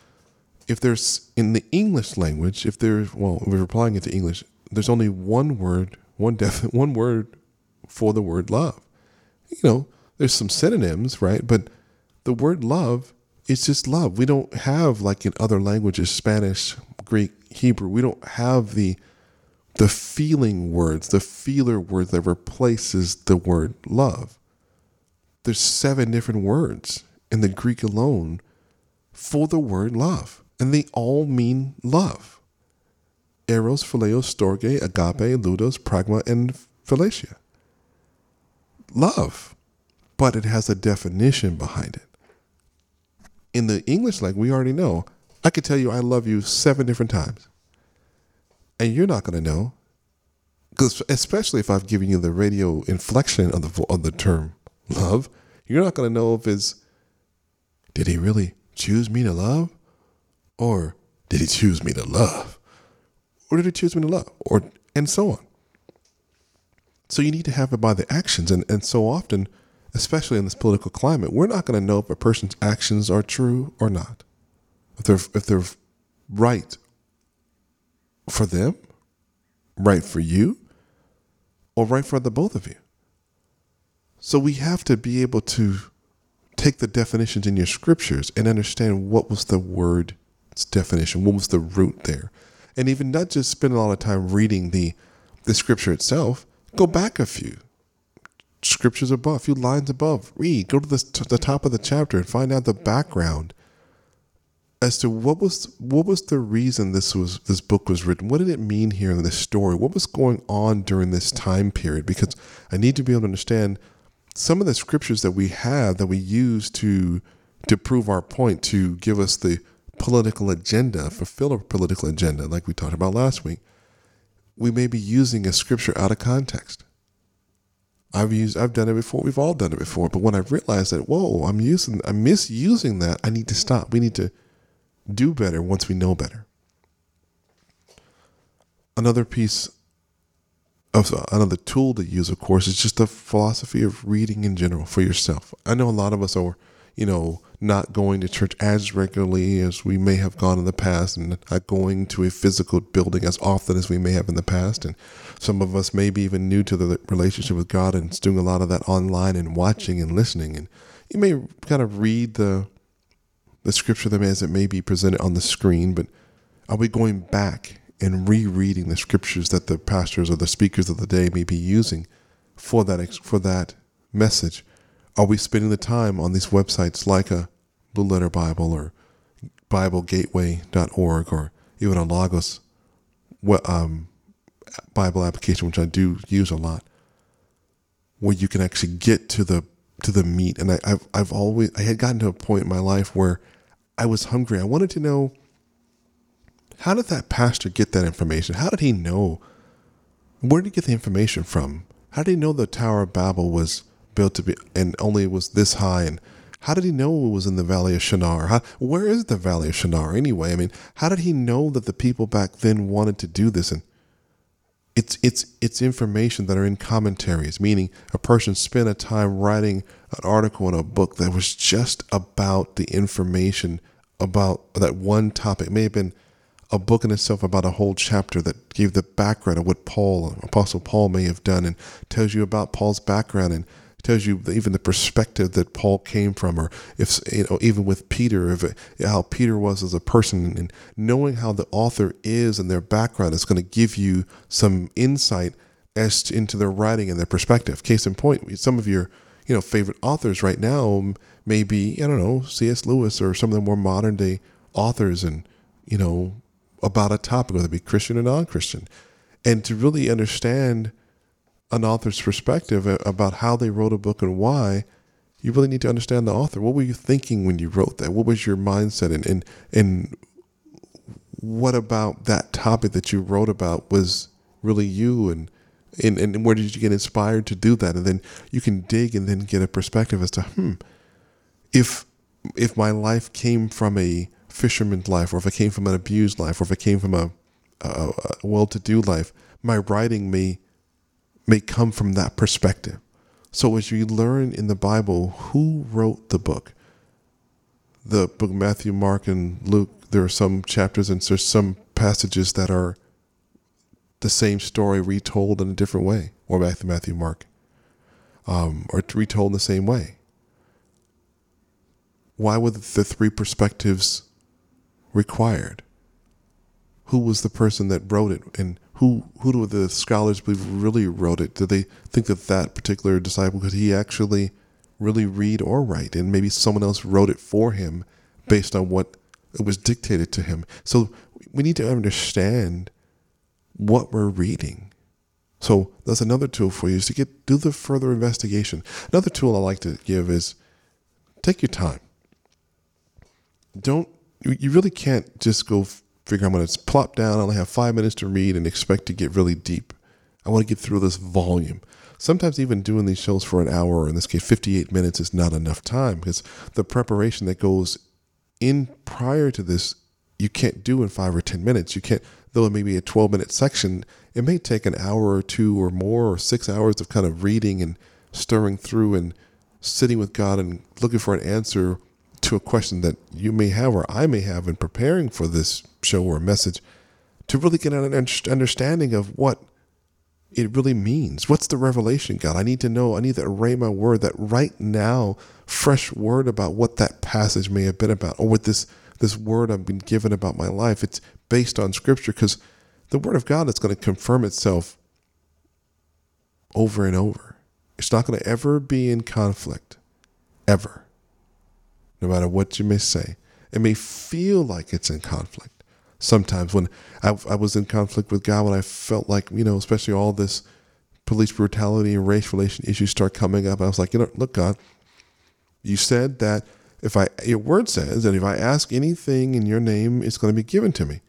if there's in the English language, if there's, well, we're applying it to English, there's only one word, one def, one word for the word love. You know, there's some synonyms, right? But the word love is just love. We don't have like in other languages, Spanish, Greek, Hebrew. We don't have the the feeling words, the feeler word that replaces the word love. There's seven different words in the Greek alone for the word love, and they all mean love. Eros, phileo, storge, agape, ludus, pragma, and philautia. Love, but it has a definition behind it. In the English language, we already know. I could tell you I love you seven different times and you're not going to know because especially if I've given you the radio inflection of the of the term love, you're not going to know if it's did he really choose me to love? Or did he choose me to love? Or did he choose me to love? Or and so on. So you need to have it by the actions. And, and so often, especially in this political climate, we're not going to know if a person's actions are true or not. If they're if they're right for them, right for you, or right for the both of you. So we have to be able to take the definitions in your scriptures and understand what was the word's definition, what was the root there. And even not just spend a lot of time reading the the scripture itself, go back a few scriptures above, a few lines above, read, go to the, to the top of the chapter and find out the background as to what was what was the reason this was this book was written. What did it mean here in this story? What was going on during this time period? Because I need to be able to understand some of the scriptures that we have that we use to to prove our point, to give us the political agenda, fulfill a political agenda, like we talked about last week. We may be using a scripture out of context. I've used I've done it before. We've all done it before. But when I realized that, whoa, I'm using I'm misusing that, I need to stop. We need to do better once we know better. Another piece of uh, another tool to use, of course, is just the philosophy of reading in general for yourself. I know a lot of us are, you know, not going to church as regularly as we may have gone in the past and not going to a physical building as often as we may have in the past. And some of us may be even new to the relationship with God and doing a lot of that online and watching and listening. And you may kind of read the the scripture them as it may be presented on the screen, but are we going back and rereading the scriptures that the pastors or the speakers of the day may be using for that for that message? Are we spending the time on these websites like a Blue Letter Bible or BibleGateway.org or even a Logos um, Bible application, which I do use a lot, where you can actually get to the to the meat. And I, I've I've always I had gotten to a point in my life where I was hungry. I wanted to know how did that pastor get that information? How did he know? Where did he get the information from? How did he know the Tower of Babel was built to be and only was this high? And how did he know it was in the Valley of Shinar? How, where is the Valley of Shinar anyway? I mean, how did he know that the people back then wanted to do this? And it's it's it's information that are in commentaries, meaning a person spent a time writing an article in a book that was just about the information about that one topic. It may have been a book in itself about a whole chapter that gave the background of what Paul, Apostle Paul, may have done, and tells you about Paul's background and tells you even the perspective that Paul came from, or if you know, even with Peter, if how Peter was as a person, and knowing how the author is and their background is going to give you some insight as to, into their writing and their perspective. Case in point, some of your you know favorite authors right now may be I don't know C.S. Lewis or some of the more modern day authors, and you know about a topic, whether it be Christian or non-Christian, and to really understand an author's perspective about how they wrote a book and why, you really need to understand the author. What were you thinking when you wrote that? What was your mindset and and, and what about that topic that you wrote about was really you and, and and where did you get inspired to do that? And then you can dig and then get a perspective as to hmm, if if my life came from a fisherman's life, or if it came from an abused life, or if it came from a, a, a well-to-do life, my writing may may come from that perspective. So as you learn in the Bible who wrote the book, the book of Matthew, Mark, and Luke, there are some chapters and there's some passages that are the same story retold in a different way, or Matthew, Matthew, Mark, um, or retold in the same way. Why were the three perspectives required? Who was the person that wrote it, and who who do the scholars believe really wrote it? Do they think that that particular disciple could he actually really read or write, and maybe someone else wrote it for him based on what it was dictated to him? So we need to understand what we're reading. So that's another tool for you is to get do the further investigation. Another tool I like to give is take your time. Don't you really can't just go figure I'm going to plop down. I only have five minutes to read and expect to get really deep. I want to get through this volume. sometimes even doing these shows for an hour, or in this case, 58 minutes, is not enough time because the preparation that goes in prior to this, you can't do in five or 10 minutes. You can't, though it may be a 12 minute section, it may take an hour or two or more or six hours of kind of reading and stirring through and sitting with God and looking for an answer to a question that you may have or I may have in preparing for this show or message to really get an understanding of what it really means. What's the revelation, God? I need to know. I need that rhema word, that right now, fresh word about what that passage may have been about, or what this this word I've been given about my life. It's based on Scripture because the Word of God is going to confirm itself over and over. It's not going to ever be in conflict, ever. No matter what you may say, it may feel like it's in conflict sometimes when I, I was in conflict with God, when I felt like, you know, especially all this police brutality and race relation issues start coming up, I was like, you know, look, God, you said that if I, your word says that if I ask anything in your name, it's going to be given to me.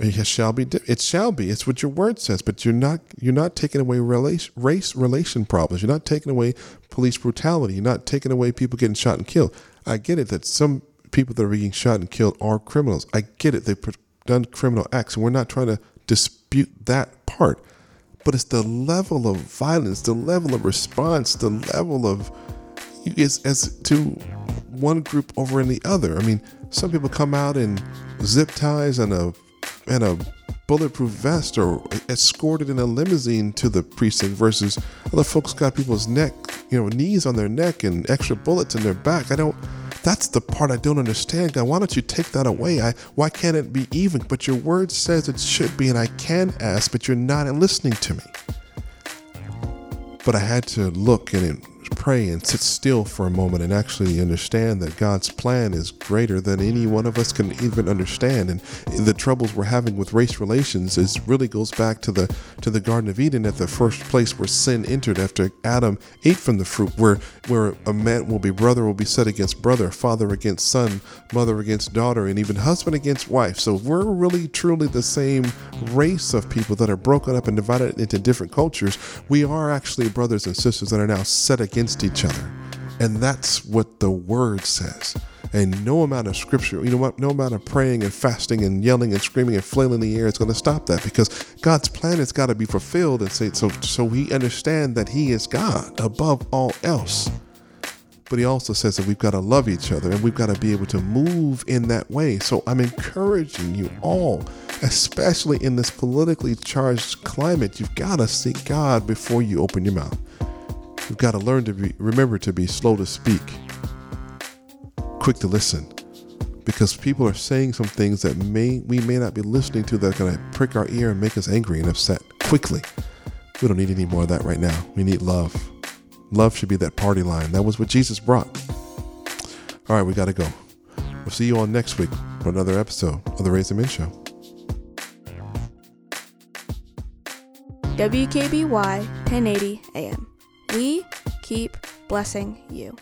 It shall be. It shall be. It's what your word says. But you're not. You're not taking away race, race relation problems. You're not taking away police brutality. You're not taking away people getting shot and killed. I get it that some people that are being shot and killed are criminals. I get it. They've done criminal acts, and we're not trying to dispute that part. But it's the level of violence, the level of response, the level of is as to one group over in the other. I mean, some people come out in zip ties and a and a bulletproof vest or escorted in a limousine to the precinct versus other folks got people's neck, you know, knees on their neck and extra bullets in their back. I don't that's the part I don't understand. God, why don't you take that away? I why can't it be even? But your word says it should be, and I can ask, but you're not listening to me. But I had to look and pray and sit still for a moment and actually understand that God's plan is greater than any one of us can even understand. And the troubles we're having with race relations is really goes back to the to the Garden of Eden at the first place where sin entered after Adam ate from the fruit, where where a man will be brother will be set against brother, father against son, mother against daughter, and even husband against wife. So we're really truly the same race of people that are broken up and divided into different cultures. We are actually brothers and sisters that are now set against each other. And that's what the word says. And no amount of scripture, you know what, no amount of praying and fasting and yelling and screaming and flailing the air is going to stop that because God's plan has got to be fulfilled and so so we understand that He is God above all else. But he also says that we've got to love each other and we've got to be able to move in that way. So I'm encouraging you all, especially in this politically charged climate, you've got to seek God before you open your mouth. We've got to learn to be, remember to be slow to speak, quick to listen, because people are saying some things that may we may not be listening to that are going to prick our ear and make us angry and upset quickly. We don't need any more of that right now. We need love. Love should be that party line. That was what Jesus brought. All right, we got to go. We'll see you on next week for another episode of the Raising Men Show. WKBY 1080 AM. We keep blessing you.